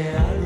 real.